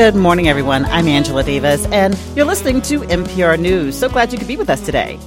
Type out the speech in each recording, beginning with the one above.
Good morning, everyone. I'm Angela Davis, and you're listening to MPR News. So glad you could be with us today.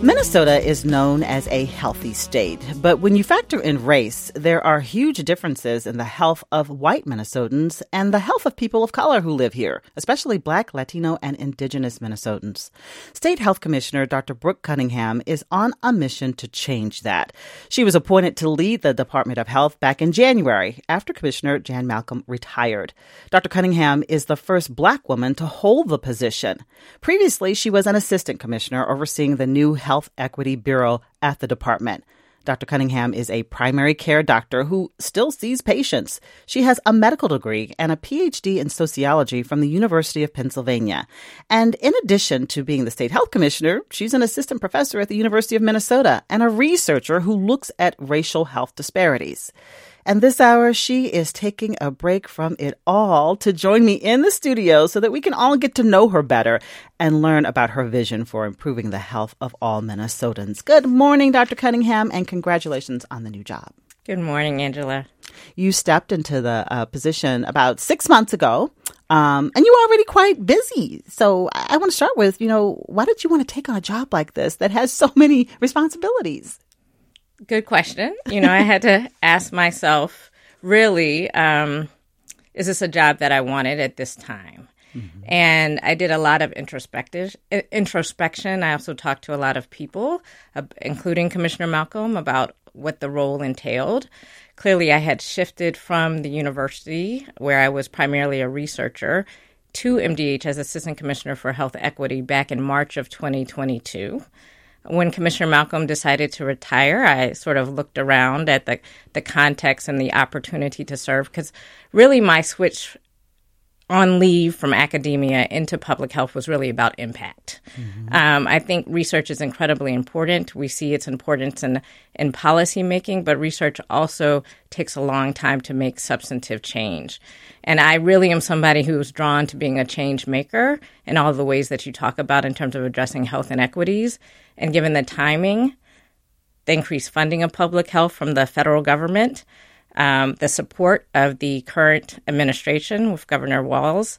Minnesota is known as a healthy state, but when you factor in race, there are huge differences in the health of white Minnesotans and the health of people of color who live here, especially black, Latino, and indigenous Minnesotans. State Health Commissioner Dr. Brooke Cunningham is on a mission to change that. She was appointed to lead the Department of Health back in January after Commissioner Jan Malcolm retired. Dr. Cunningham is the first black woman to hold the position. Previously, she was an assistant commissioner overseeing the new Health Equity Bureau at the department. Dr. Cunningham is a primary care doctor who still sees patients. She has a medical degree and a PhD in sociology from the University of Pennsylvania. And in addition to being the state health commissioner, she's an assistant professor at the University of Minnesota and a researcher who looks at racial health disparities. And this hour, she is taking a break from it all to join me in the studio so that we can all get to know her better and learn about her vision for improving the health of all Minnesotans. Good morning, Dr. Cunningham, and congratulations on the new job. Good morning, Angela. You stepped into the uh, position about six months ago, um, and you were already quite busy. So I, I want to start with, you know, why did you want to take on a job like this that has so many responsibilities? Good question. You know, I had to ask myself, really, um, is this a job that I wanted at this time? Mm-hmm. And I did a lot of introspective introspection. I also talked to a lot of people, uh, including Commissioner Malcolm, about what the role entailed. Clearly, I had shifted from the university, where I was primarily a researcher, to MDH as Assistant Commissioner for Health Equity back in March of 2022 when Commissioner Malcolm decided to retire, I sort of looked around at the, the context and the opportunity to serve because really my switch on leave from academia into public health was really about impact. Mm-hmm. Um, I think research is incredibly important. We see its importance in, in policy making, but research also takes a long time to make substantive change. And I really am somebody who's drawn to being a change maker in all the ways that you talk about in terms of addressing health inequities. And given the timing, the increased funding of public health from the federal government, um, the support of the current administration with Governor Walz.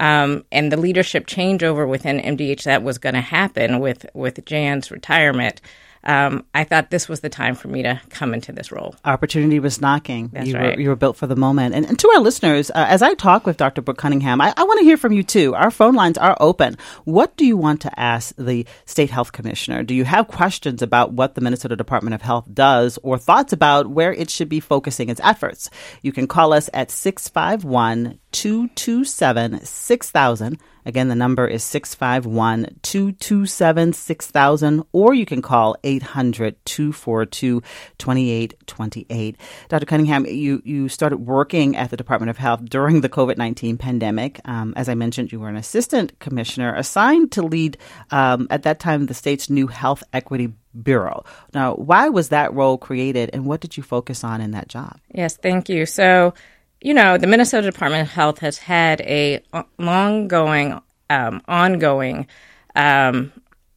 um, and the leadership changeover within MDH that was going to happen with with Jan's retirement um, I thought this was the time for me to come into this role. Opportunity was knocking. That's you right. Were, you were built for the moment. And, and to our listeners, uh, as I talk with Dr. Brooke Cunningham, I, I want to hear from you too. Our phone lines are open. What do you want to ask the state health commissioner? Do you have questions about what the Minnesota Department of Health does or thoughts about where it should be focusing its efforts? You can call us at 651 227 6000. Again, the number is 651 227 6000, or you can call 800 242 2828. Dr. Cunningham, you, you started working at the Department of Health during the COVID 19 pandemic. Um, as I mentioned, you were an assistant commissioner assigned to lead, um, at that time, the state's new Health Equity Bureau. Now, why was that role created, and what did you focus on in that job? Yes, thank you. So, you know, the Minnesota Department of Health has had a long going, um, ongoing um,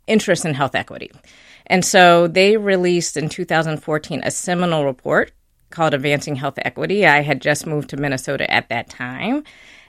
interest in health equity. And so they released in 2014 a seminal report called Advancing Health Equity. I had just moved to Minnesota at that time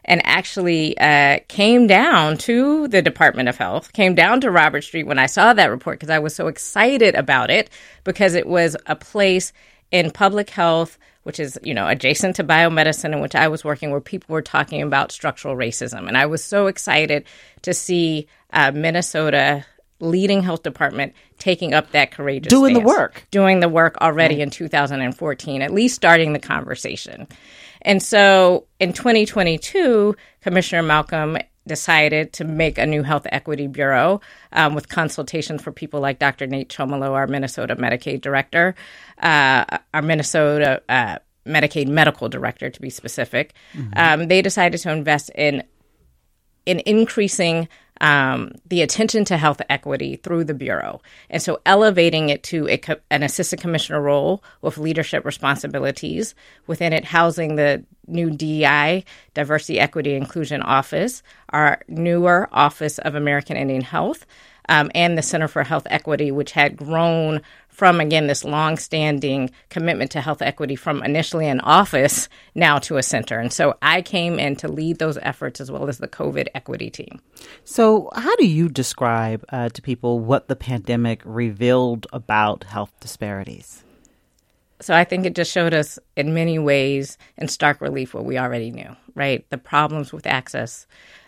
and actually uh, came down to the Department of Health, came down to Robert Street when I saw that report because I was so excited about it because it was a place in public health which is, you know, adjacent to biomedicine in which I was working, where people were talking about structural racism. And I was so excited to see uh, Minnesota leading health department taking up that courageous doing stance, the work. Doing the work already in 2014 at least starting the conversation. And so in 2022 commissioner malcolm decided to make a new health equity bureau um, with consultation for people like Dr. Nate Chomilo, our Minnesota Medicaid director, uh, our Minnesota uh, Medicaid medical director, to be specific. Mm-hmm. Um, they decided to invest in in increasing um, the attention to health equity through the Bureau. And so elevating it to a, an assistant commissioner role with leadership responsibilities, within it housing the new DEI, Diversity, Equity, Inclusion Office, our newer Office of American Indian Health. Um, and the Center for Health Equity, which had grown from again this long-standing commitment to health equity from initially an office now to a center. And so i came in to lead those efforts as well as the covid equity team. So how do you describe uh, to people what the pandemic revealed about health disparities? So i think it just showed us in many ways in stark relief what we already knew right? The problems with access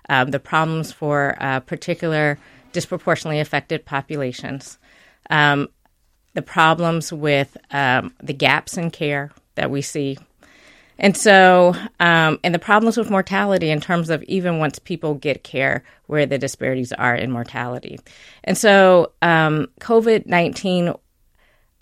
um, the problems for uh, particular disproportionately affected populations um, the problems with um, the gaps in care that we see. And so, um, and the problems with mortality in terms of even once people get care, where the disparities are in mortality. And so, um, COVID 19,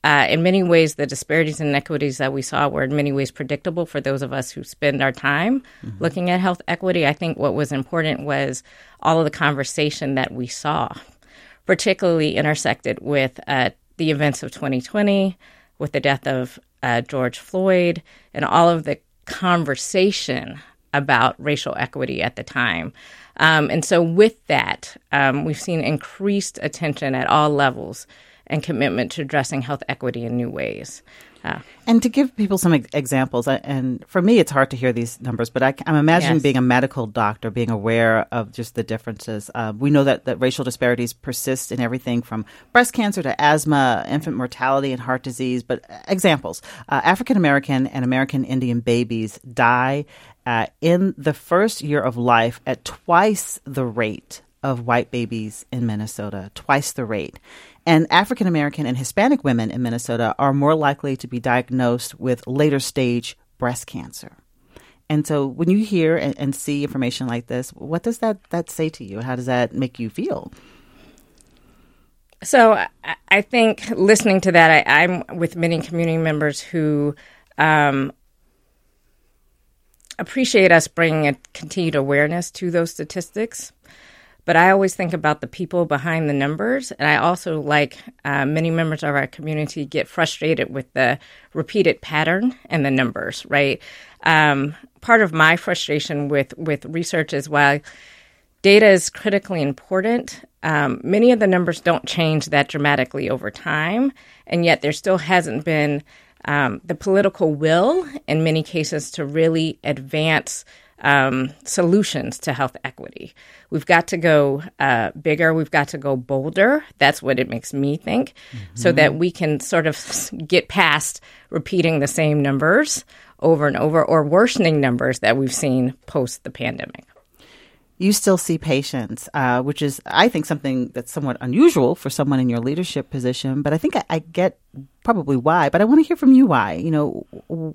uh, in many ways, the disparities and inequities that we saw were in many ways predictable for those of us who spend our time mm-hmm. looking at health equity. I think what was important was all of the conversation that we saw, particularly intersected with uh, the events of 2020 with the death of uh, George Floyd and all of the conversation about racial equity at the time. Um, and so, with that, um, we've seen increased attention at all levels and commitment to addressing health equity in new ways. And to give people some examples, and for me, it's hard to hear these numbers, but I, am imagining yes. being a medical doctor, being aware of just the differences. Uh, we know that, that racial disparities persist in everything from breast cancer to asthma, infant mortality, and heart disease. But uh, examples uh, African American and American Indian babies die uh, in the first year of life at twice the rate of white babies in Minnesota, twice the rate. And African American and Hispanic women in Minnesota are more likely to be diagnosed with later stage breast cancer. And so when you hear and, and see information like this, what does that, that say to you? How does that make you feel? So I think listening to that, I, am with many community members who um, appreciate us bringing a continued awareness to those statistics. But I always think about the people behind the numbers. And I also, like uh, many members of our community, get frustrated with the repeated pattern and the numbers, right? Um, part of my frustration with, with research is while data is critically important, um, many of the numbers don't change that dramatically over time. And yet there still hasn't been um, the political will in many cases to really advance um, solutions to health equity. We've got to go uh, bigger. We've got to go bolder. That's what it makes me think, mm-hmm. so that we can sort of get past repeating the same numbers over and over or worsening numbers that we've seen post the pandemic you still see patients, uh, which is, I think, something that's somewhat unusual for someone in your leadership position. But I think I, I get probably why. But I want to hear from you why. You know,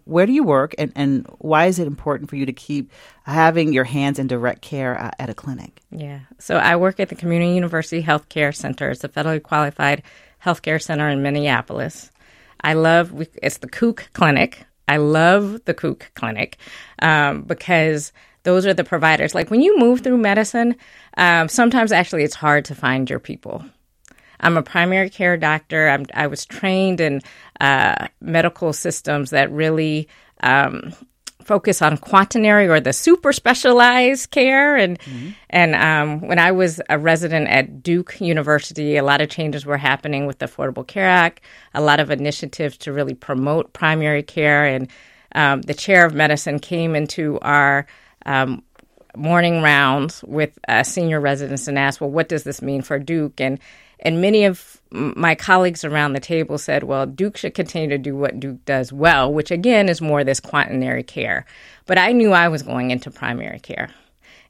where do you work, and, and why is it important for you to keep having your hands in direct care uh, at a clinic? Yeah. So I work at the Community University Healthcare Center. It's a federally qualified healthcare center in Minneapolis. I love it's the CUHCC Clinic. I love the CUHCC Clinic um, because those are the providers. Like when you move through medicine, um, sometimes actually it's hard to find your people. I'm a primary care doctor. I'm, i was trained in uh, medical systems that really um, focus on quaternary or the super specialized care. And mm-hmm. and um, when I was a resident at Duke University, a lot of changes were happening with the Affordable Care Act. A lot of initiatives to really promote primary care. And um, the chair of medicine came into our um, morning rounds with uh, senior residents and asked, well, what does this mean for Duke? And and many of my colleagues around the table said, well, Duke should continue to do what Duke does well, which again is more this quaternary care. But I knew I was going into primary care.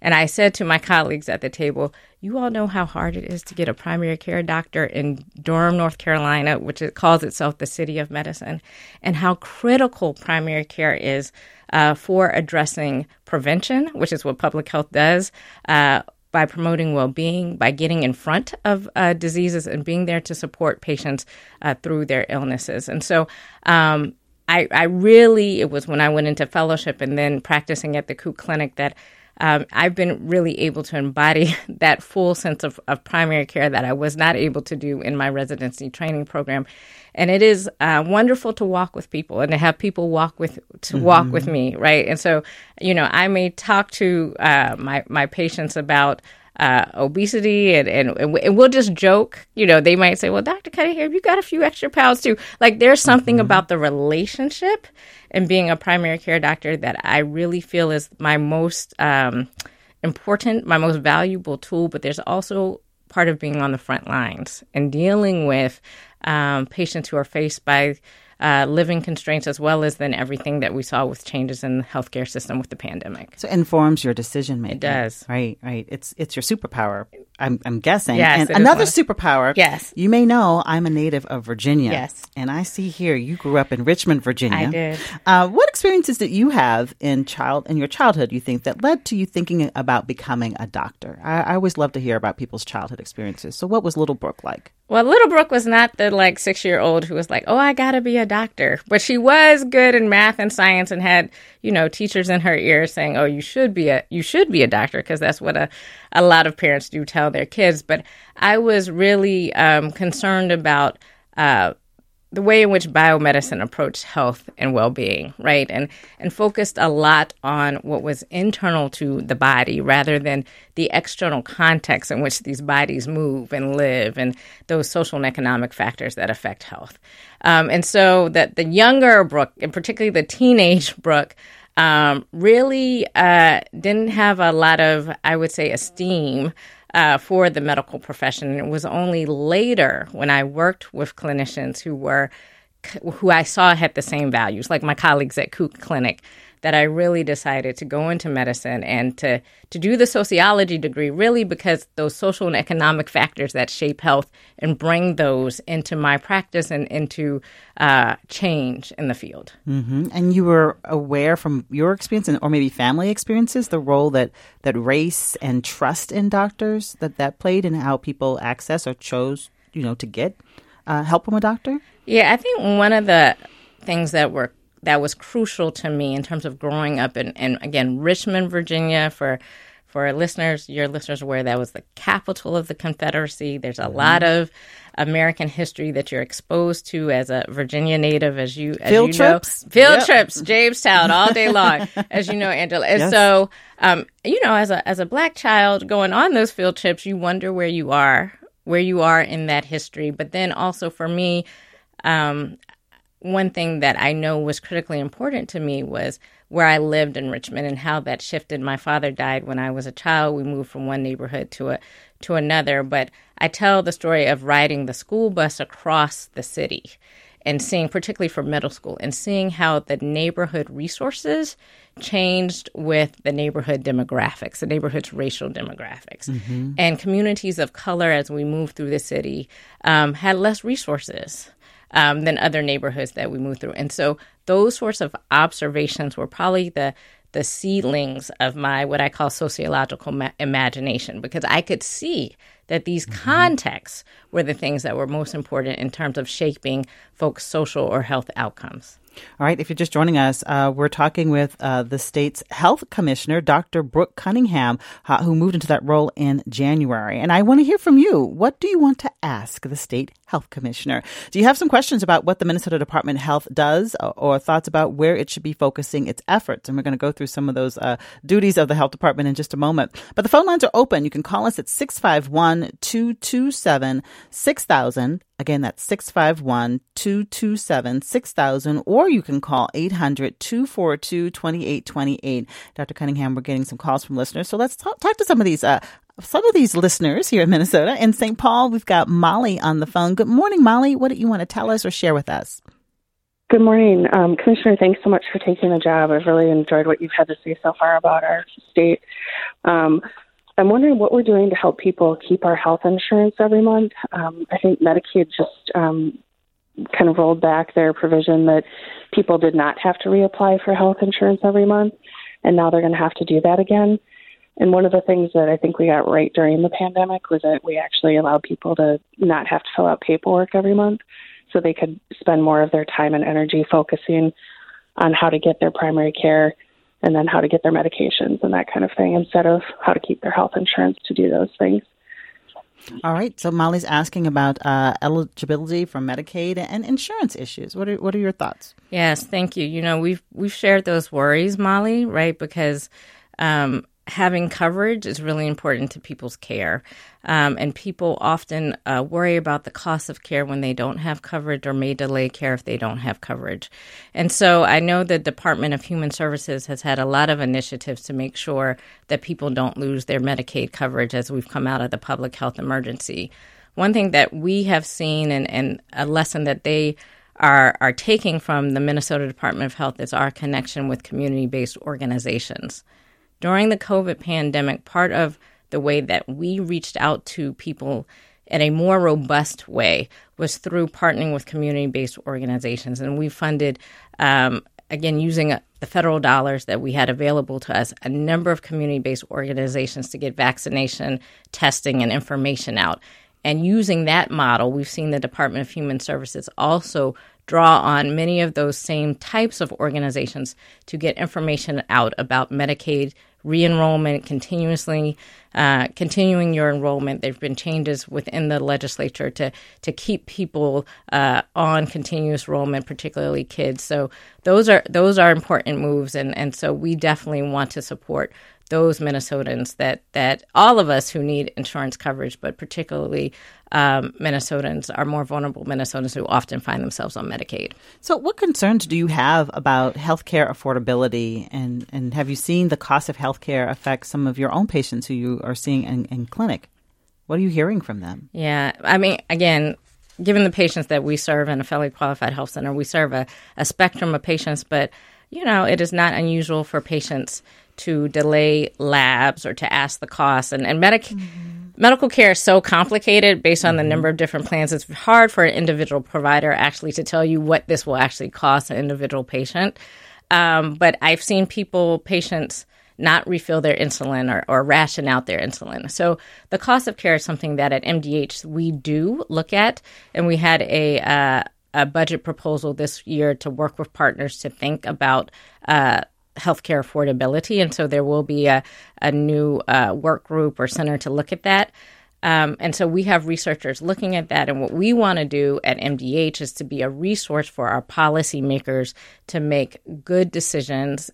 And I said to my colleagues at the table, you all know how hard it is to get a primary care doctor in Durham, North Carolina, which it calls itself the city of medicine, and how critical primary care is uh, for addressing prevention, which is what public health does. Uh, by promoting well being, by getting in front of uh, diseases and being there to support patients uh, through their illnesses. And so um, I, I, really, it was when I went into fellowship and then practicing at the CUHCC Clinic that um, I've been really able to embody that full sense of, of, primary care that I was not able to do in my residency training program. And it is uh, wonderful to walk with people and to have people walk with to mm-hmm. walk with me, right? And so, you know, I may talk to uh, my my patients about uh, obesity and, and, and we'll just joke you know they might say well dr cunningham you got a few extra pounds too like there's something mm-hmm. about the relationship and being a primary care doctor that i really feel is my most um, important my most valuable tool but there's also part of being on the front lines and dealing with um, patients who are faced by uh, living constraints as well as then everything that we saw with changes in the healthcare system with the pandemic. So it informs your decision making. It does. Right, right. It's it's your superpower. I'm, I'm guessing. Yes, and another superpower. Yes. You may know I'm a native of Virginia. Yes. And I see here you grew up in Richmond, Virginia. I did. Uh, what experiences did you have in child in your childhood? You think that led to you thinking about becoming a doctor? I, I always love to hear about people's childhood experiences. So, what was Little Brooke like? Well, Little Brooke was not the like six year old who was like, "Oh, I gotta be a doctor," but she was good in math and science and had you know teachers in her ear saying, "Oh, you should be a you should be a doctor," because that's what a a lot of parents do tell their kids. But I was really um, concerned about uh, the way in which biomedicine approached health and well-being, right? And and focused a lot on what was internal to the body rather than the external context in which these bodies move and live and those social and economic factors that affect health. Um, and so that the younger Brooke, and particularly the teenage Brooke, um, really uh, didn't have a lot of, I would say, esteem uh, for the medical profession. It was only later when I worked with clinicians who were who I saw had the same values, like my colleagues at CUHCC Clinic, that I really decided to go into medicine and to to do the sociology degree really because those social and economic factors that shape health and bring those into my practice and into uh, change in the field. Mm-hmm. And you were aware from your experience and, or maybe family experiences the role that that race and trust in doctors that that played in how people access or chose you know to get uh, help from a doctor. Yeah, I think one of the things that were that was crucial to me in terms of growing up in, in again Richmond, Virginia. For for listeners, your listeners aware that was the capital of the Confederacy. There's a mm-hmm. lot of American history that you're exposed to as a Virginia native, as you as field you trips, know, field yep. trips, Jamestown all day long, as you know, Angela. And yes. so, um, you know, as a as a black child going on those field trips, you wonder where you are, where you are in that history. But then also for me, um, one thing that I know was critically important to me was where I lived in Richmond and how that shifted. My father died when I was a child. We moved from one neighborhood to a to another, but I tell the story of riding the school bus across the city and seeing particularly for middle school and seeing how the neighborhood resources changed with the neighborhood demographics, the neighborhood's racial demographics. Mm-hmm. And communities of color as we moved through the city um, had less resources um, than other neighborhoods that we move through. And so those sorts of observations were probably the the seedlings of my what I call sociological ma- imagination because I could see that these mm-hmm. contexts were the things that were most important in terms of shaping folks' social or health outcomes. All right, if you're just joining us, uh, we're talking with uh, the state's health commissioner, Dr. Brooke Cunningham, uh, who moved into that role in January. And I want to hear from you. What do you want to ask the state health commissioner? Do you have some questions about what the Minnesota Department of Health does or, or thoughts about where it should be focusing its efforts? And we're going to go through some of those uh, duties of the health department in just a moment. But the phone lines are open. You can call us at 651 227 6000. Again, that's 651 227 6000, or you can call 800 242 2828. Dr. Cunningham, we're getting some calls from listeners. So let's talk, talk to some of these. Uh, some of these listeners here in Minnesota. In St. Paul, we've got Molly on the phone. Good morning, Molly. What do you want to tell us or share with us? Good morning, um, Commissioner. Thanks so much for taking the job. I've really enjoyed what you've had to say so far about our state. Um, I'm wondering what we're doing to help people keep our health insurance every month. Um, I think Medicaid just um, kind of rolled back their provision that people did not have to reapply for health insurance every month, and now they're going to have to do that again. And one of the things that I think we got right during the pandemic was that we actually allowed people to not have to fill out paperwork every month so they could spend more of their time and energy focusing on how to get their primary care and then how to get their medications and that kind of thing instead of how to keep their health insurance to do those things. All right. So Molly's asking about uh, eligibility for Medicaid and insurance issues. What are what are your thoughts? Yes, thank you. You know, we've we've shared those worries, Molly, right? Because um, having coverage is really important to people's care. Um, and people often uh, worry about the cost of care when they don't have coverage or may delay care if they don't have coverage. And so I know the Department of Human Services has had a lot of initiatives to make sure that people don't lose their Medicaid coverage as we've come out of the public health emergency. One thing that we have seen and, and a lesson that they are, are taking from the Minnesota Department of Health is our connection with community based organizations. During the COVID pandemic, part of the way that we reached out to people in a more robust way was through partnering with community based organizations. And we funded, um, again, using the federal dollars that we had available to us, a number of community based organizations to get vaccination, testing, and information out. And using that model, we've seen the Department of Human Services also draw on many of those same types of organizations to get information out about Medicaid re-enrollment, continuously uh, continuing your enrollment. There have been changes within the legislature to to keep people uh, on continuous enrollment, particularly kids. So those are those are important moves, and and so we definitely want to support those Minnesotans that that all of us who need insurance coverage, but particularly um, Minnesotans are more vulnerable Minnesotans who often find themselves on Medicaid. So, what concerns do you have about healthcare affordability, and and have you seen the cost of healthcare affect some of your own patients who you are seeing in, in clinic? What are you hearing from them? Yeah, I mean, again, given the patients that we serve in a federally qualified health center, we serve a, a spectrum of patients, but you know, it is not unusual for patients to delay labs or to ask the cost. And, and medic- mm-hmm. medical care is so complicated based on mm-hmm. the number of different plans. It's hard for an individual provider actually to tell you what this will actually cost an individual patient. Um, but I've seen people, patients, not refill their insulin or, or ration out their insulin. So the cost of care is something that at MDH we do look at, and we had a uh, a budget proposal this year to work with partners to think about uh, healthcare affordability. And so there will be a, a new uh, work group or center to look at that. Um, and so we have researchers looking at that. And what we want to do at MDH is to be a resource for our policymakers to make good decisions,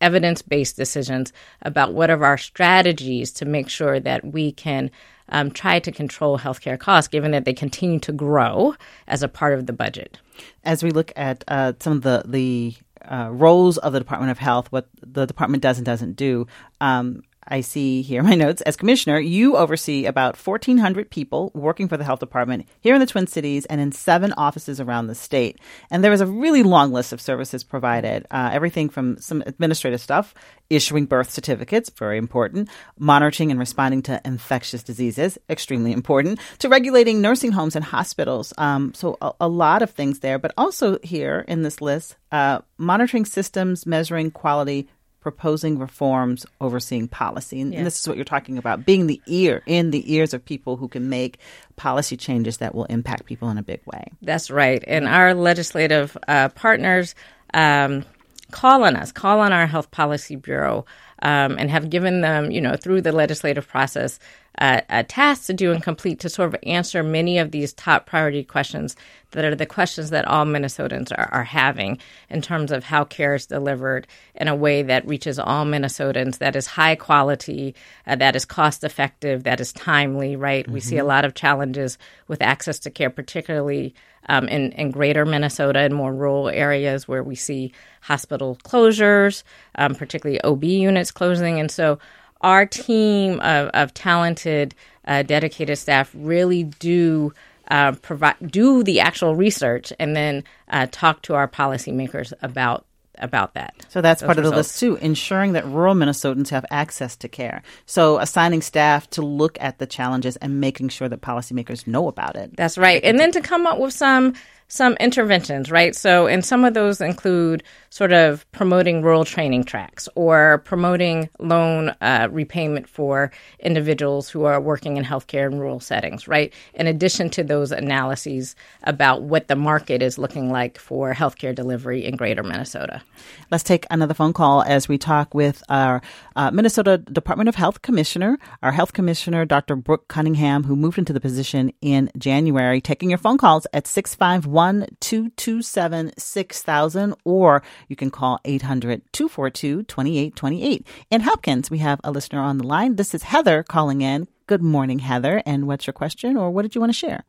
evidence based decisions about what are our strategies to make sure that we can um, try to control healthcare costs, given that they continue to grow as a part of the budget. As we look at uh, some of the, the uh, roles of the Department of Health, what the department does and doesn't do. Um, I see here my notes. As commissioner, you oversee about 1,400 people working for the health department here in the Twin Cities and in seven offices around the state. And there is a really long list of services provided. Uh, everything from some administrative stuff, issuing birth certificates, very important, monitoring and responding to infectious diseases, extremely important, to regulating nursing homes and hospitals. Um, so a, a, lot of things there. But also here in this list, uh, monitoring systems, measuring quality, proposing reforms, overseeing policy. And, and, this is what you're talking about being the ear in the ears of people who can make policy changes that will impact people in a big way. That's right. And our legislative uh, partners um, call on us, call on our Health Policy Bureau. Um, and have given them, you know, through the legislative process, uh, a task to do and complete to sort of answer many of these top priority questions that are the questions that all Minnesotans are, are having in terms of how care is delivered in a way that reaches all Minnesotans, that is high quality, uh, that is cost effective, that is timely, right? Mm-hmm. We see a mm-hmm. lot of challenges with access to care, particularly um, in, in greater Minnesota and more rural areas where we see hospital closures, um, particularly OB units closing. And so our team of, of talented, uh, dedicated staff really do uh, provide do the actual research and then uh, talk to our policymakers about about that. So that's part of the list too, ensuring that rural Minnesotans have access to care. So assigning staff to look at the challenges and making sure that policymakers know about it. That's right. And then to come up with some some interventions, right? So, and some of those include sort of promoting rural training tracks or promoting loan uh, repayment for individuals who are working in healthcare in rural settings, right? In addition to those analyses about what the market is looking like for healthcare delivery in greater Minnesota. Let's take another phone call as we talk with our uh, Minnesota Department of Health Commissioner, our Health Commissioner, Dr. Brooke Cunningham, who moved into the position in January. Taking your phone calls at 651 227 6000, or you can call 800 242 2828. In Hopkins, we have a listener on the line. This is Heather calling in. Good morning, Heather. And what's your question, or what did you want to share?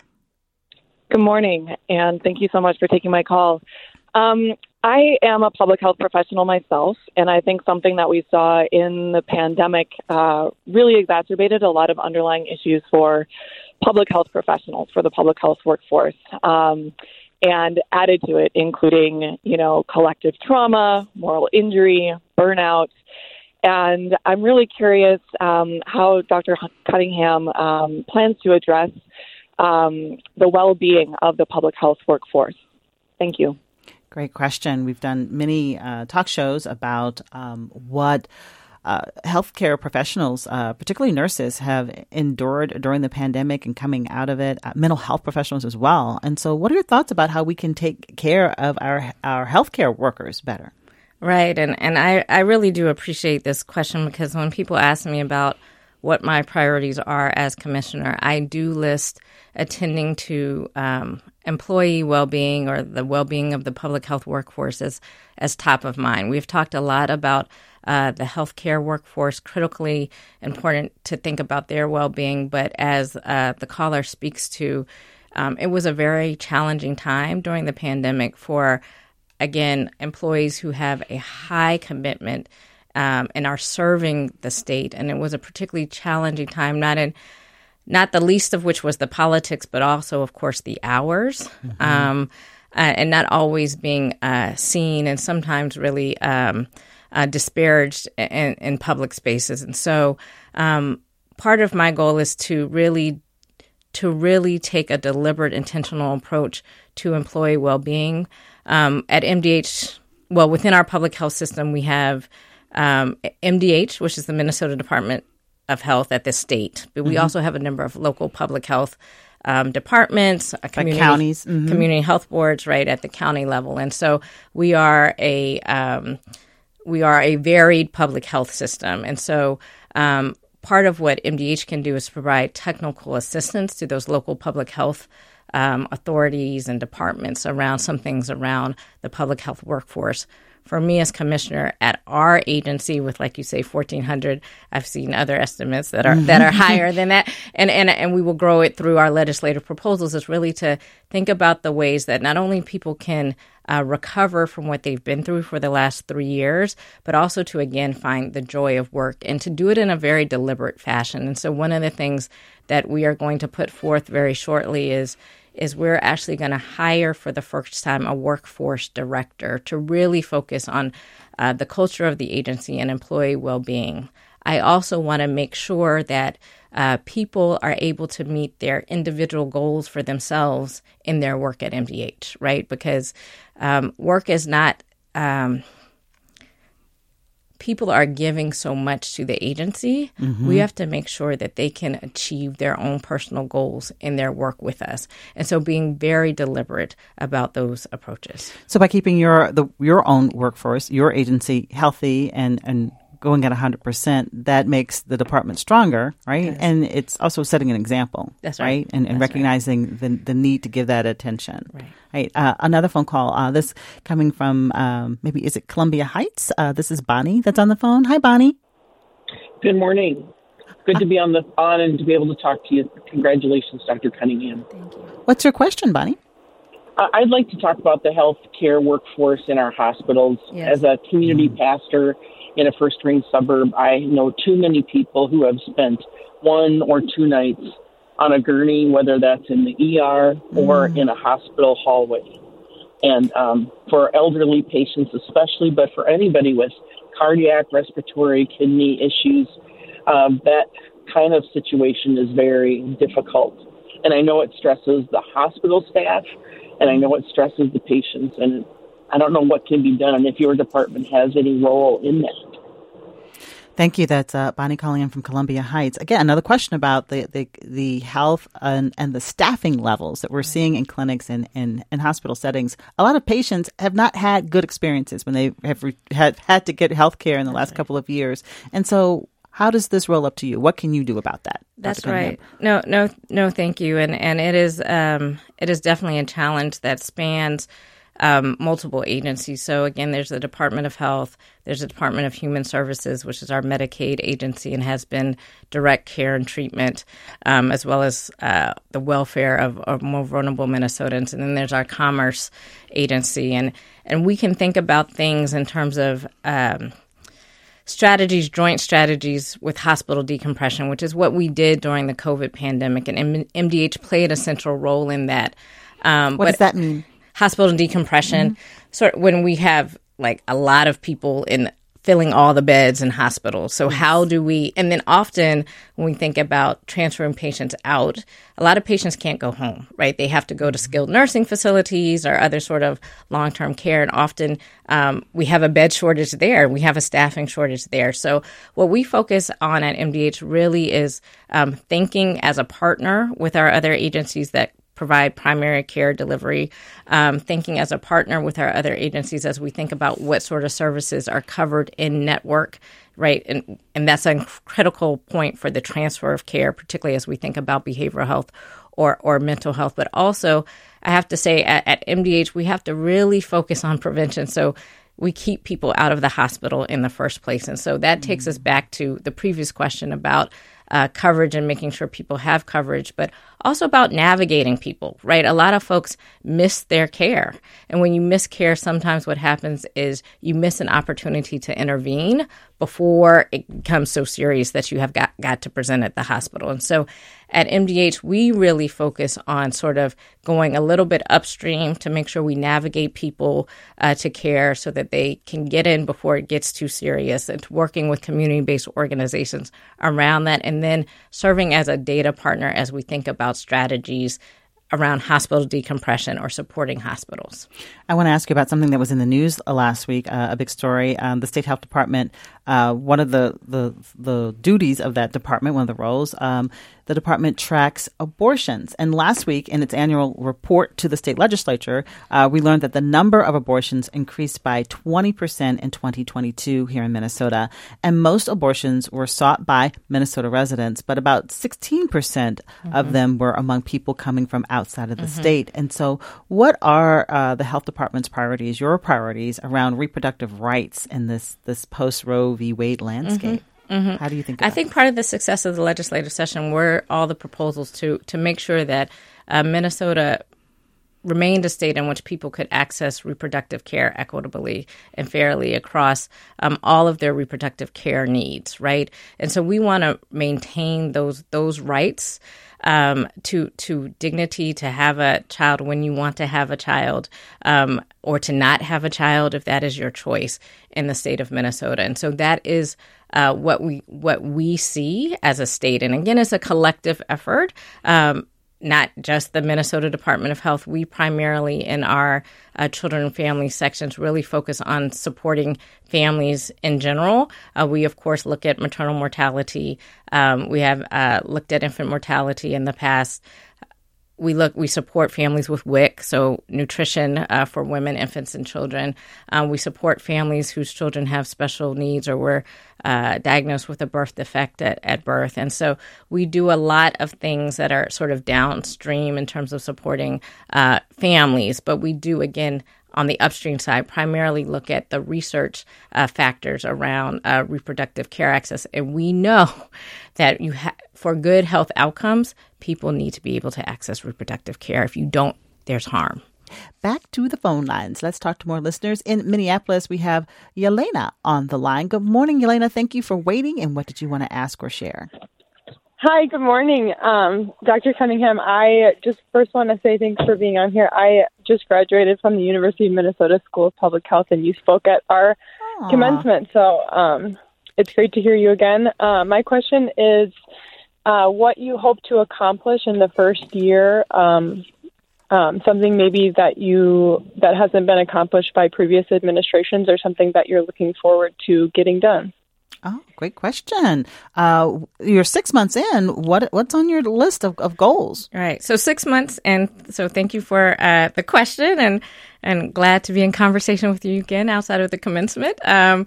Good morning, and thank you so much for taking my call. Um, I am a public health professional myself, and I think something that we saw in the pandemic uh, really exacerbated a lot of underlying issues for public health professionals, for the public health workforce, um, and added to it, including, you know, collective trauma, moral injury, burnout. And I'm really curious um, how Dr. Cunningham um, plans to address um, the well being of the public health workforce. Thank you. Great question. We've done many uh, talk shows about um, what uh, healthcare professionals, uh, particularly nurses, have endured during the pandemic and coming out of it. Uh, mental health professionals as well. And so, what are your thoughts about how we can take care of our our healthcare workers better? Right, and and I I really do appreciate this question because when people ask me about what my priorities are as commissioner. I do list attending to um, employee well-being or the well-being of the public health workforce as, as top of mind. We've talked a lot about uh, the healthcare workforce, critically important to think about their well-being. But as uh, the caller speaks to, um, it was a very challenging time during the pandemic for, again, employees who have a high commitment um, and are serving the state. And it was a particularly challenging time, not in not the least of which was the politics, but also, of course, the hours, mm-hmm. um, uh, and not always being uh, seen, and sometimes really um, uh, disparaged in, in, public spaces. And so, um, part of my goal is to really to really take a deliberate, intentional approach to employee well-being. Um, at MDH, well, within our public health system, we have um, MDH, which is the Minnesota Department of Health at the state, but we mm-hmm. also have a number of local public health um, departments, community, counties, mm-hmm. community health boards, right at the county level, and so we are a um, we are a varied public health system, and so. Um, part of what MDH can do is provide technical assistance to those local public health um, authorities and departments around some things around the public health workforce for me as commissioner at our agency with like you say 1400 i've seen other estimates that are that are higher than that. And and and we will grow it through our legislative proposals is really to think about the ways that not only people can uh, recover from what they've been through for the last three years, but also to again find the joy of work and to do it in a very deliberate fashion. And so, one of the things that we are going to put forth very shortly is is we're actually going to hire for the first time a workforce director to really focus on uh, the culture of the agency and employee well being. I also want to make sure that uh, people are able to meet their individual goals for themselves in their work at MDH, right? Because um, work is not. Um, people are giving so much to the agency, mm-hmm. we have to make sure that they can achieve their own personal goals in their work with us. And so being very deliberate about those approaches. So by keeping your the your own workforce, your agency healthy and and going at 100%, that makes the department stronger, right? Yes. And it's also setting an example. That's right. right? And, and recognizing right. the, the need to give that attention. Right. Right. Uh, another phone call. Uh, this coming from um, maybe is it Columbia Heights? Uh, this is Bonnie that's on the phone. Hi, Bonnie. Good morning. Good to be on the on and to be able to talk to you. Congratulations, Dr. Cunningham. Thank you. What's your question, Bonnie? Uh, I'd like to talk about the healthcare workforce in our hospitals. Yes. As a community mm-hmm. pastor in a first ring suburb, I know too many people who have spent one or two nights on a gurney, whether that's in the ER or mm. in a hospital hallway. And um, for elderly patients, especially, but for anybody with cardiac, respiratory, kidney issues, um, that kind of situation is very difficult. And I know it stresses the hospital staff, and I know it stresses the patients. And I don't know what can be done, and if your department has any role in that. Thank you. That's uh, Bonnie calling in from Columbia Heights. Again, another question about the the, the health and, and the staffing levels that we're seeing in clinics and in, in hospital settings. A lot of patients have not had good experiences when they have re- had, had to get health care in the last couple of years. And so, how does this roll up to you? What can you do about that? That's right. No, no, no. Thank you. And and it is um, it is definitely a challenge that spans um, multiple agencies. So again, there's the Department of Health, there's the Department of Human Services, which is our Medicaid agency and has been direct care and treatment, um, as well as uh, the welfare of, of, more vulnerable Minnesotans. And then there's our Commerce agency, and and we can think about things in terms of. Um, strategies, joint strategies with hospital decompression, which is what we did during the COVID pandemic, and M- MDH played a central role in that. Um, what does that mean? Hospital decompression. Mm-hmm. Sort of when we have like a lot of people in filling all the beds in hospitals. So how do we and then often when we think about transferring patients out, a lot of patients can't go home, right? They have to go to mm-hmm. skilled nursing facilities or other sort of long-term care and often um, we have a bed shortage there. We have a staffing shortage there. So what we focus on at MDH really is um, thinking as a partner with our other agencies that provide primary care delivery, um, thinking as a partner with our other agencies as we think about what sort of services are covered in network, right? And, and that's a critical point for the transfer of care, particularly as we think about behavioral health or, or mental health. But also, I have to say, at, at MDH, we have to really focus on prevention. So we keep people out of the hospital in the first place. And so that takes us back to the previous question about uh, coverage and making sure people have coverage, but also about navigating people, right? A lot of folks miss their care. And when you miss care, sometimes what happens is you miss an opportunity to intervene before it becomes so serious that you have got, got to present at the hospital. And so at MDH, we really focus on sort of going a little bit upstream to make sure we navigate people uh, to care so that they can get in before it gets too serious and working with community based organizations around that. And then serving as a data partner as we think about strategies around hospital decompression or supporting hospitals. I want to ask you about something that was in the news last week, uh, a big story. Um, the state health department, uh, one of the, the the duties of that department, one of the roles, um, the department tracks abortions. And last week, in its annual report to the state legislature, uh, we learned that the number of abortions increased by 20% in 2022 here in Minnesota. And most abortions were sought by Minnesota residents, but about 16% mm hmm of them were among people coming from outside of the mm-hmm. state. And so, what are uh, the health department's priorities, your priorities around reproductive rights in this, this post Roe v. Wade landscape? Mm-hmm. Mm-hmm. How do you think? I think that? part of the success of the legislative session were all the proposals to to make sure that uh, Minnesota remained a state in which people could access reproductive care equitably and fairly across um, all of their reproductive care needs, right? And so we want to maintain those those rights um, to to dignity to have a child when you want to have a child, um, or to not have a child if that is your choice in the state of Minnesota. And so that is uh, what we what we see as a state. And again, it's a collective effort. Um, not just the Minnesota Department of Health. We primarily, in our uh, children and family sections, really focus on supporting families in general. Uh, we, of course, look at maternal mortality. Um, we have uh, looked at infant mortality in the past we look we support families with WIC, so nutrition uh, for women, infants, and children. Um, we support families whose children have special needs or were uh, diagnosed with a birth defect at, at birth, and so we do a lot of things that are sort of downstream in terms of supporting uh, families. But we do again on the upstream side primarily look at the research uh, factors around uh, reproductive care access. And we know that you ha- for good health outcomes, people need to be able to access reproductive care. If you don't, there's harm. Back to the phone lines. Let's talk to more listeners. In Minneapolis, we have Yelena on the line. Good morning, Yelena. Thank you for waiting. And what did you want to ask or share? Hi, good morning, um, Dr. Cunningham. I just first want to say thanks for being on here. I just graduated from the University of Minnesota School of Public Health, and you spoke at our Aww. commencement. So um, it's great to hear you again. Uh, my question is uh, what you hope to accomplish in the first year. Um, um, something maybe that you that hasn't been accomplished by previous administrations, or something that you're looking forward to getting done. Oh, great question. Uh, you're six months in. What what's on your list of, of goals? Right. So six months, and so thank you for uh, the question, and and glad to be in conversation with you again outside of the commencement. Um,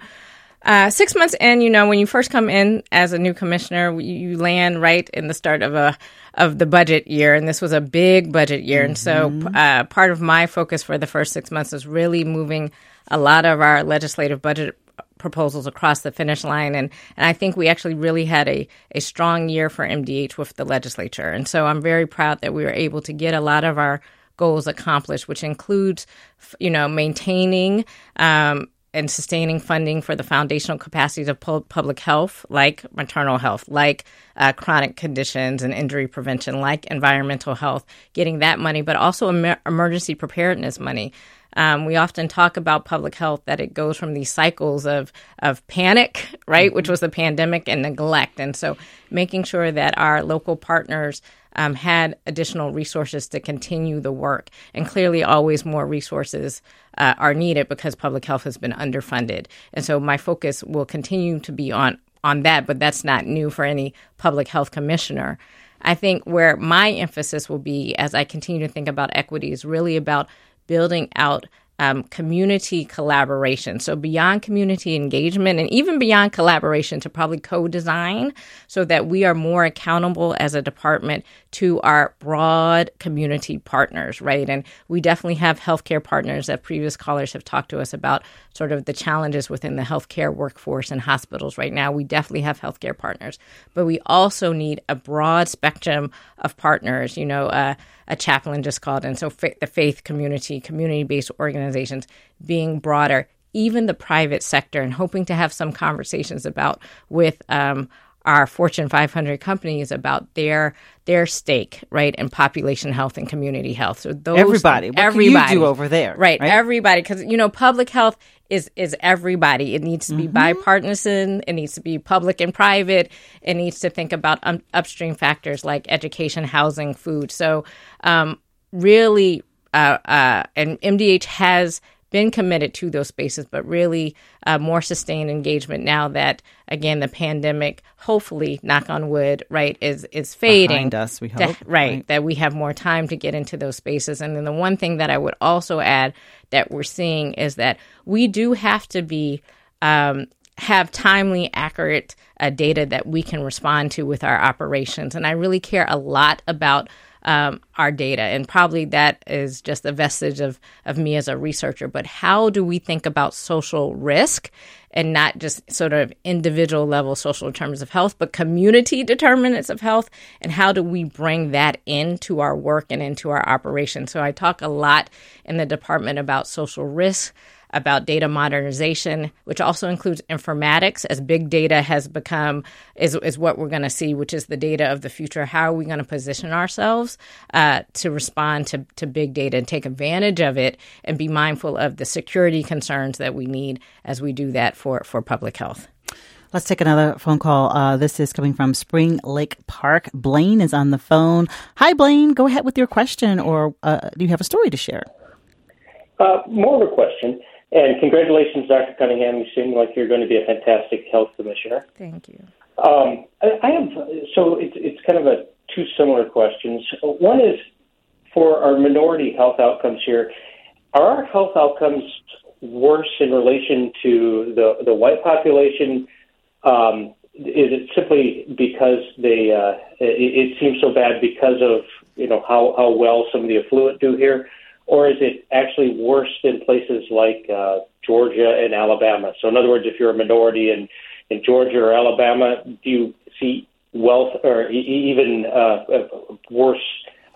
uh, six months in, you know, when you first come in as a new commissioner, you, you, land right in the start of a of the budget year, and this was a big budget year, mm-hmm. and so mm-hmm. uh, part of my focus for the first six months is really moving a lot of our legislative budget proposals across the finish line. And, and I think we actually really had a, a strong year for MDH with the legislature. And so I'm very proud that we were able to get a lot of our goals accomplished, which includes, you know, maintaining um, and sustaining funding for the foundational capacities of pu- public health, like maternal health, like uh, chronic conditions and injury prevention, like environmental health, getting that money, but also em- emergency preparedness money. Um, we often talk about public health that it goes from these cycles of of panic, right, which was the pandemic, and neglect, and so making sure that our local partners um, had additional resources to continue the work. And clearly, always more resources uh, are needed because public health has been underfunded. And so, my focus will continue to be on on that, but that's not new for any public health commissioner. I think where my emphasis will be as I continue to think about equity is really about building out um, community collaboration. So, beyond community engagement and even beyond collaboration to probably co design so that we are more accountable as a department to our broad community partners, right? And we definitely have healthcare partners that previous callers have talked to us about sort of the challenges within the healthcare workforce and hospitals right now. We definitely have healthcare partners, but we also need a broad spectrum of partners, you know, uh, a chaplain just called in. So fa- the faith community, community based organizations being broader, even the private sector, and hoping to have some conversations about with um, our Fortune 500 companies about their their stake, right, in population health and community health. So those everybody, what everybody, do over there, right? right? Everybody, because you know, public health is is everybody. It needs to be mm-hmm. bipartisan. It needs to be public and private. It needs to think about um, upstream factors like education, housing, food. So, um, really, uh, uh, and MDH has been committed to those spaces, but really uh, more sustained engagement now that again the pandemic, hopefully, knock on wood, right, is is fading. Behind us, we hope. That, right, right, that we have more time to get into those spaces. And then the one thing that I would also add that we're seeing is that we do have to be um, have timely, accurate uh, data that we can respond to with our operations. And I really care a lot about um, our data. And probably that is just a vestige of, of me as a researcher. But how do we think about social risk and not just sort of individual level social determinants of health, but community determinants of health? And how do we bring that into our work and into our operation? So I talk a lot in the department about social risk about data modernization, which also includes informatics, as big data has become is is what we're going to see, which is the data of the future. How are we going to position ourselves uh, to respond to to big data and take advantage of it, and be mindful of the security concerns that we need as we do that for for public health. Let's take another phone call. Uh, this is coming from Spring Lake Park. Blaine is on the phone. Hi, Blaine. Go ahead with your question, or uh, do you have a story to share? Uh, more of a question. And congratulations, Dr. Cunningham. You seem like you're going to be a fantastic health commissioner. Thank you. Um, I have so it's it's kind of a two similar questions. One is for our minority health outcomes here. Are our health outcomes worse in relation to the the white population? Um, is it simply because they uh, it, it seems so bad because of you know how how well some of the affluent do here? Or is it actually worse than places like uh, Georgia and Alabama? So, in other words, if you're a minority in in Georgia or Alabama, do you see wealth or even uh, uh, worse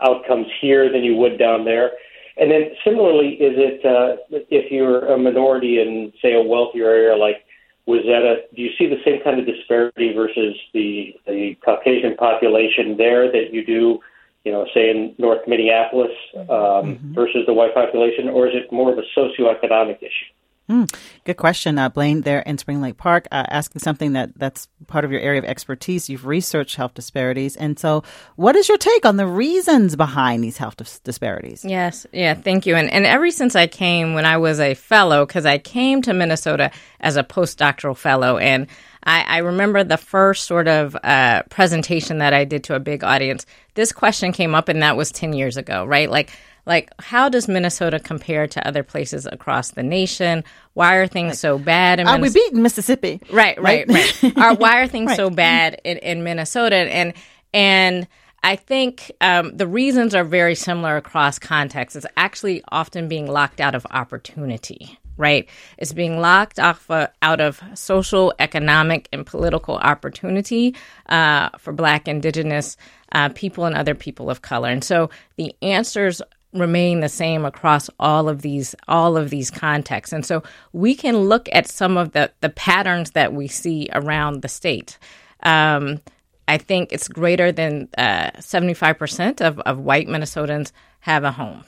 outcomes here than you would down there? And then, similarly, is it uh, if you're a minority in, say, a wealthier area like Wayzata, do you see the same kind of disparity versus the the Caucasian population there that you do you know, say in North Minneapolis um, mm-hmm. versus the white population, or is it more of a socioeconomic issue? Hmm. Good question, uh, Blaine. There in Spring Lake Park, uh, asking something that that's part of your area of expertise. You've researched health disparities, and so what is your take on the reasons behind these health dis- disparities? Yes, yeah, thank you. And and ever since I came, when I was a fellow, because I came to Minnesota as a postdoctoral fellow, and I, I remember the first sort of uh, presentation that I did to a big audience. This question came up, and that was ten years ago, right? Like like how does Minnesota compare to other places across the nation? Why are things so bad? In Are we beating Mississippi? Right, right, right. right. are, why are things right. so bad in, in Minnesota? And and I think um, the reasons are very similar across contexts. It's actually often being locked out of opportunity, right? It's being locked off out of social, economic, and political opportunity uh, for Black, Indigenous uh, people and other people of color. And so the answers remain the same across all of these all of these contexts and so we can look at some of the the patterns that we see around the state um, i think it's greater than uh, 75% of, of white minnesotans have a home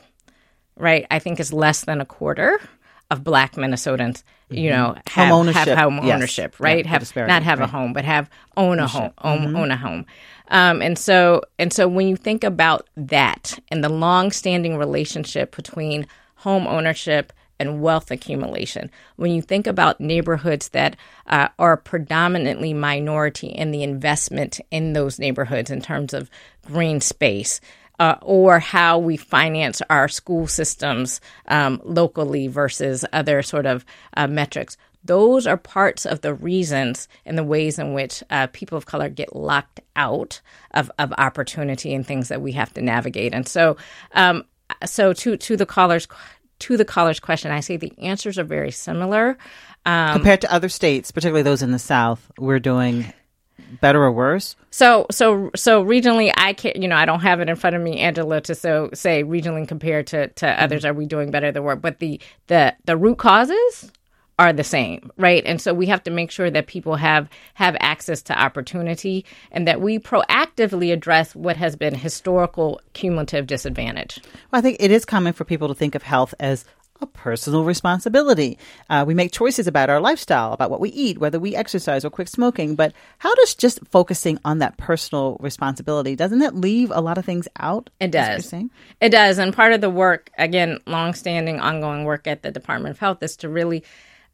right i think it's less than a quarter of black minnesotans you mm-hmm. know have home ownership, have home ownership yes. right yeah, have not have right. a home but have own a home own, mm-hmm. own a home um, and so and so when you think about that and the long-standing relationship between home ownership and wealth accumulation, when you think about neighborhoods that uh, are predominantly minority and the investment in those neighborhoods in terms of green space, uh, or how we finance our school systems um, locally versus other sort of uh, metrics those are parts of the reasons and the ways in which uh, people of color get locked out of, of opportunity and things that we have to navigate. And so, um, so to to the callers to the caller's question, I say the answers are very similar um, compared to other states, particularly those in the South. We're doing better or worse? So so so regionally, I can't. you know I don't have it in front of me, Angela, to so say regionally compared to to mm-hmm. others, are we doing better than worse? But the the the root causes are the same, right? And so we have to make sure that people have have access to opportunity and that we proactively address what has been historical cumulative disadvantage. Well, I think it is common for people to think of health as a personal responsibility. Uh, we make choices about our lifestyle, about what we eat, whether we exercise or quit smoking. But how does just focusing on that personal responsibility doesn't that leave a lot of things out? It does. It does. And part of the work, again, longstanding, ongoing work at the Department of Health is to really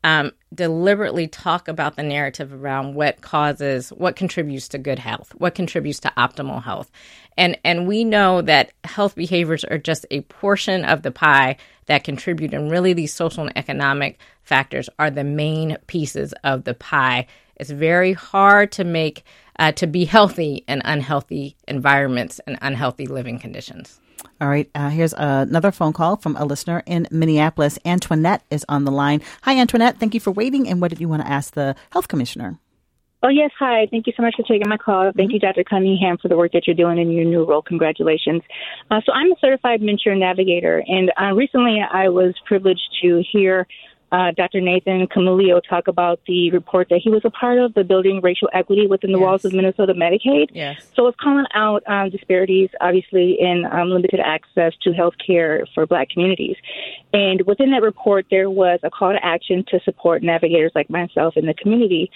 um, deliberately talk about the narrative around what causes, what contributes to good health, what contributes to optimal health, and and we know that health behaviors are just a portion of the pie that contribute, and really these social and economic factors are the main pieces of the pie. It's very hard to make uh, to be healthy in unhealthy environments and unhealthy living conditions. All right. Uh, here's another phone call from a listener in Minneapolis. Antoinette is on the line. Hi, Antoinette. Thank you for waiting. And what did you want to ask the health commissioner? Oh, yes. Hi. Thank you so much for taking my call. Thank you, Dr. Cunningham, for the work that you're doing in your new role. Congratulations. Uh, so, I'm a certified MNsure navigator, and uh, recently I was privileged to hear uh, Dr. Nathan Chomilo talk about the report that he was a part of, the Building Racial Equity Within the yes. Walls of Minnesota Medicaid. Yes. So it's calling out um, disparities, obviously, in um, limited access to health care for Black communities. And within that report, there was a call to action to support navigators like myself in the community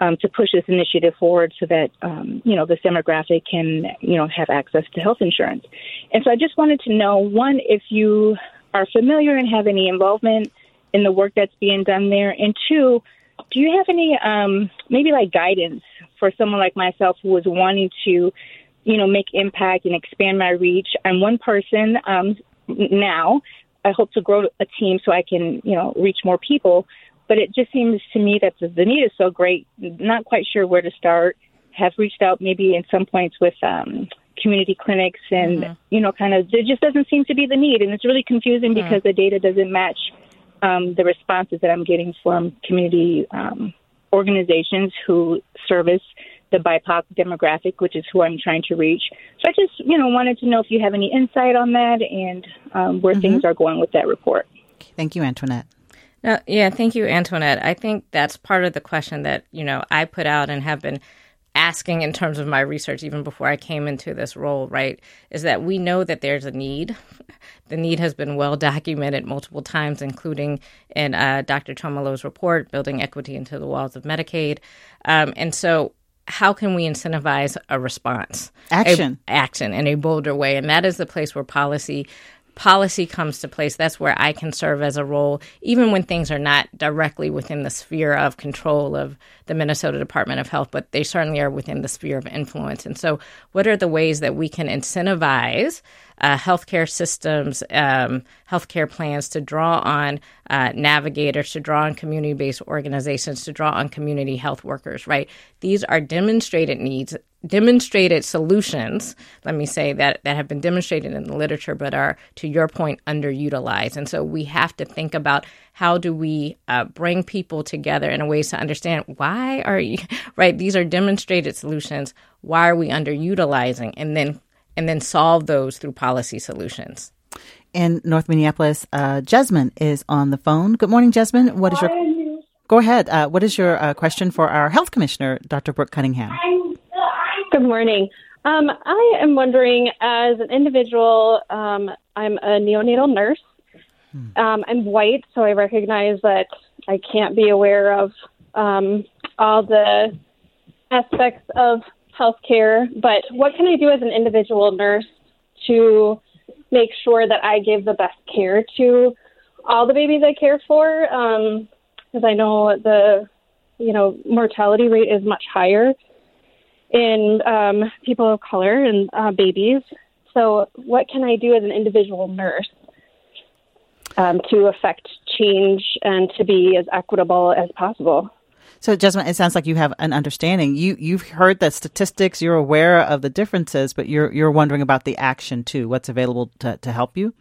um, to push this initiative forward so that um, you know this demographic can you know have access to health insurance. And so I just wanted to know one if you are familiar and have any involvement in the work that's being done there? And two, do you have any um, maybe like guidance for someone like myself who is wanting to, you know, make impact and expand my reach? I'm one person um, now. I hope to grow a team so I can, you know, reach more people. But it just seems to me that the need is so great. Not quite sure where to start. Have reached out maybe in some points with um, community clinics, and mm-hmm. you know, kind of there just doesn't seem to be the need, and it's really confusing mm-hmm. because the data doesn't match um, the responses that I'm getting from community um, organizations who service the BIPOC demographic, which is who I'm trying to reach. So I just, you know, wanted to know if you have any insight on that and um, where mm-hmm. things are going with that report. Thank you, Antoinette. Yeah, thank you, Antoinette. I think that's part of the question that you know I put out and have been asking in terms of my research, even before I came into this role, right, is that we know that there's a need. The need has been well documented multiple times, including in uh, Dr. Chomilo's report, Building Equity into the Walls of Medicaid. Um, and so, how can we incentivize a response? Action. A, action in a bolder way. And that is the place where policy policy comes to place, that's where I can serve as a role, even when things are not directly within the sphere of control of the Minnesota Department of Health, but they certainly are within the sphere of influence. And so, what are the ways that we can incentivize uh, healthcare systems, um, healthcare plans to draw on uh, navigators, to draw on community based organizations, to draw on community health workers, right? These are demonstrated needs, demonstrated solutions, let me say, that, that have been demonstrated in the literature, but are, to your point, underutilized. And so we have to think about how do we uh, bring people together in a ways to understand why are you, right? These are demonstrated solutions. Why are we underutilizing? And then and then solve those through policy solutions. In North Minneapolis, uh, Jasmine is on the phone. Good morning, Jasmine. What is your go ahead? Uh, what is your uh, question for our health commissioner, Dr. Brooke Cunningham? Good morning. Um, I am wondering, as an individual, um, I'm a neonatal nurse. Hmm. Um, I'm white, so I recognize that I can't be aware of um, all the aspects of healthcare, but what can I do as an individual nurse to make sure that I give the best care to all the babies I care for? Because um, I know the you know mortality rate is much higher in um, people of color and uh, babies. So, what can I do as an individual nurse um, to affect change and to be as equitable as possible? So, Jasmine, it sounds like you have an understanding. You you've heard the statistics. You're aware of the differences, but you're you're wondering about the action too. What's available to to help you?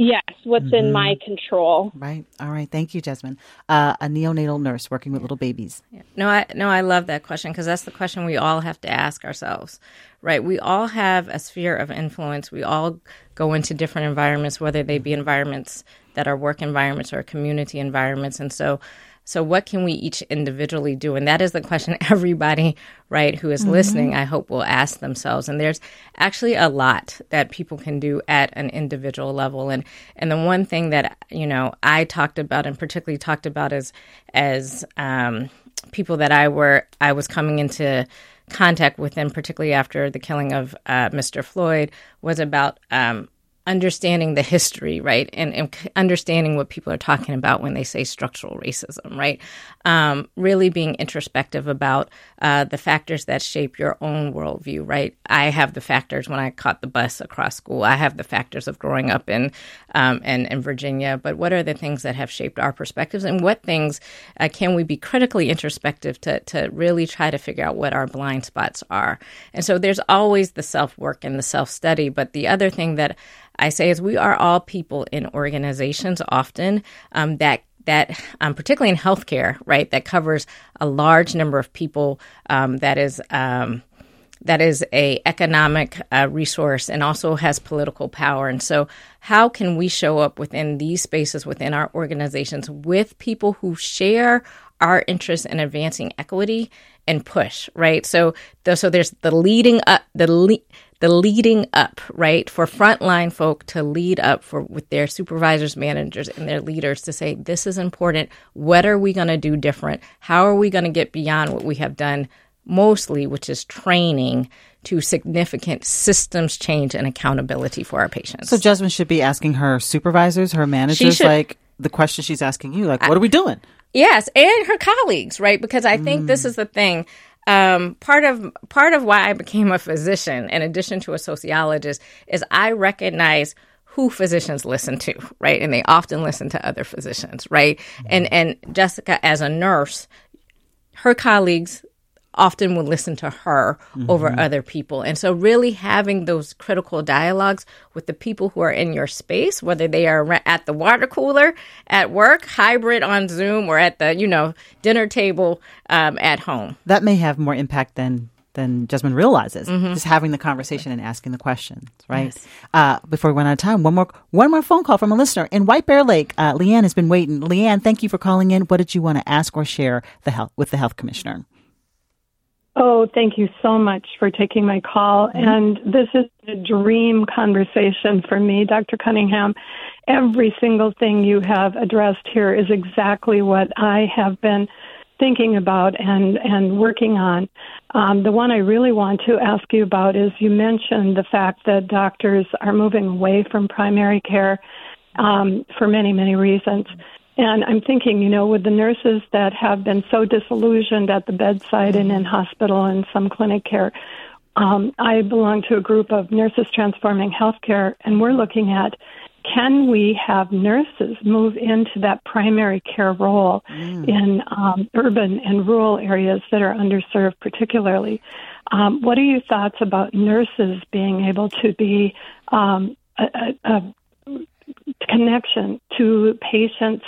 Yes, what's mm-hmm. in my control. Right. All right. Thank you, Jasmine. Uh, a neonatal nurse working with little babies. Yeah. No, I no, I love that question because that's the question we all have to ask ourselves. Right. We all have a sphere of influence. We all go into different environments, whether they be environments that are work environments or community environments, and so so, what can we each individually do? And that is the question everybody, right, who is mm-hmm. listening, I hope will ask themselves. And there's actually a lot that people can do at an individual level. And and the one thing that you know I talked about, and particularly talked about, as as um, people that I were I was coming into contact with them, particularly after the killing of uh, Mr. Floyd, was about um, understanding the history, right, and, and, understanding what people are talking about when they say structural racism, right? Um, really being introspective about uh, the factors that shape your own worldview, right? I have the factors when I caught the bus across school. I have the factors of growing up in um, in, in Virginia. But what are the things that have shaped our perspectives, and what things uh, can we be critically introspective to to really try to figure out what our blind spots are? And so there's always the self work and the self study. But the other thing that I say is we are all people in organizations often um, that that um, particularly in healthcare, right, that covers a large number of people. Um, that is um, that is a economic uh, resource and also has political power. And so, how can we show up within these spaces within our organizations with people who share our interest in advancing equity and push, right? So, the, so there's the leading up, the le- the leading up, right? For frontline folk to lead up for with their supervisors, managers, and their leaders to say, this is important. What are we going to do different? How are we going to get beyond what we have done mostly, which is training to significant systems change and accountability for our patients? So Jasmine should be asking her supervisors, her managers, should, like the question she's asking you, like, what are we doing? Yes, and her colleagues, right? Because I think mm. this is the thing um, part of part of why I became a physician, in addition to a sociologist, is I recognize who physicians listen to, right? And they often listen to other physicians, right? And and Jessica, as a nurse, her colleagues often will listen to her mm-hmm. over other people. And so, really having those critical dialogues with the people who are in your space, whether they are at the water cooler at work, hybrid on Zoom, or at the you know dinner table um, at home. That may have more impact than than Jasmine realizes. Mm-hmm. Just having the conversation and asking the questions, right? Yes. Uh, before we run out of time, one more one more phone call from a listener in White Bear Lake. Uh, Leanne has been waiting. Leanne, thank you for calling in. What did you want to ask or share the health with the health commissioner? Oh, thank you so much for taking my call. Mm-hmm. And this is a dream conversation for me, Dr. Cunningham. Every single thing you have addressed here is exactly what I have been thinking about and, and working on. Um, the one I really want to ask you about is you mentioned the fact that doctors are moving away from primary care um, for many, many reasons. And I'm thinking, you know, with the nurses that have been so disillusioned at the bedside and in hospital and some clinic care, um, I belong to a group of nurses transforming healthcare, and we're looking at can we have nurses move into that primary care role mm. in um, urban and rural areas that are underserved, particularly? Um, what are your thoughts about nurses being able to be um, a, a, a connection to patients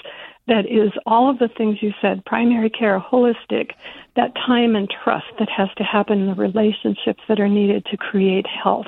that is all of the things you said primary care, holistic, that time and trust that has to happen in the relationships that are needed to create health.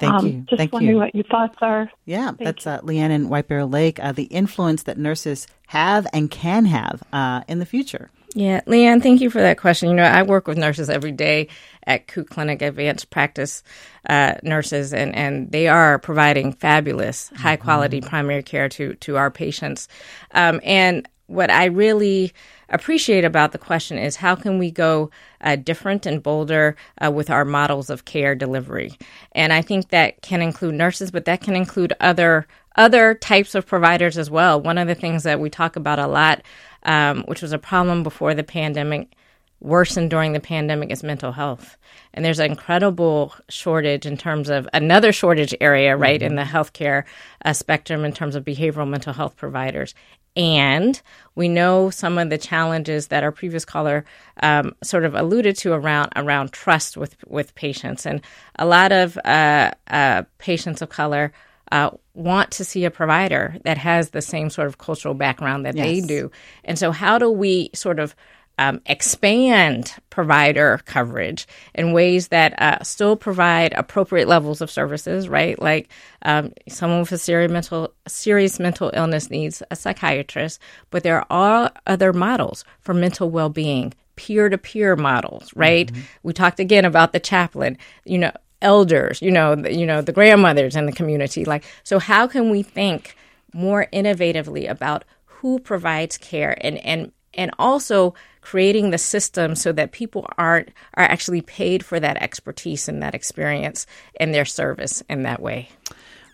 Thank um, you. Just Thank wondering you. what your thoughts are. Yeah, Thank that's uh, Leanne in White Bear Lake, uh, the influence that nurses have and can have uh, in the future. Yeah, Leanne, thank you for that question. You know, I work with nurses every day at CUHCC Clinic, advanced practice uh, nurses, and, and they are providing fabulous, high quality mm-hmm. primary care to, to our patients. Um, and what I really appreciate about the question is how can we go uh, different and bolder uh, with our models of care delivery? And I think that can include nurses, but that can include other other types of providers as well. One of the things that we talk about a lot um, which was a problem before the pandemic, worsened during the pandemic, is mental health. And there's an incredible shortage in terms of another shortage area, right, mm-hmm. in the healthcare uh, spectrum in terms of behavioral mental health providers. And we know some of the challenges that our previous caller um, sort of alluded to around around trust with with patients, and a lot of uh, uh, patients of color uh, want to see a provider that has the same sort of cultural background that yes. they do. And so, how do we sort of um, expand provider coverage in ways that uh, still provide appropriate levels of services, right? Like um, someone with a serious mental, serious mental illness needs a psychiatrist, but there are other models for mental well being peer to peer models, right? Mm-hmm. We talked again about the chaplain. You know, elders, you know, the, you know, the grandmothers in the community. Like, so how can we think more innovatively about who provides care and and and also creating the system so that people aren't are actually paid for that expertise and that experience and their service in that way.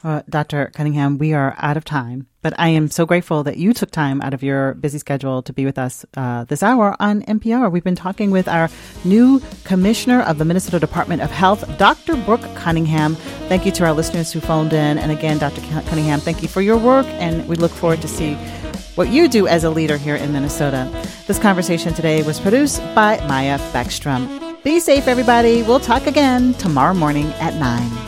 Uh, Dr. Cunningham, we are out of time, but I am so grateful that you took time out of your busy schedule to be with us uh, this hour on MPR. We've been talking with our new commissioner of the Minnesota Department of Health, Dr. Brooke Cunningham. Thank you to our listeners who phoned in. And again, Dr. Cunningham, thank you for your work, and we look forward to see what you do as a leader here in Minnesota. This conversation today was produced by Maja Beckstrom. Be safe, everybody. We'll talk again tomorrow morning at 9.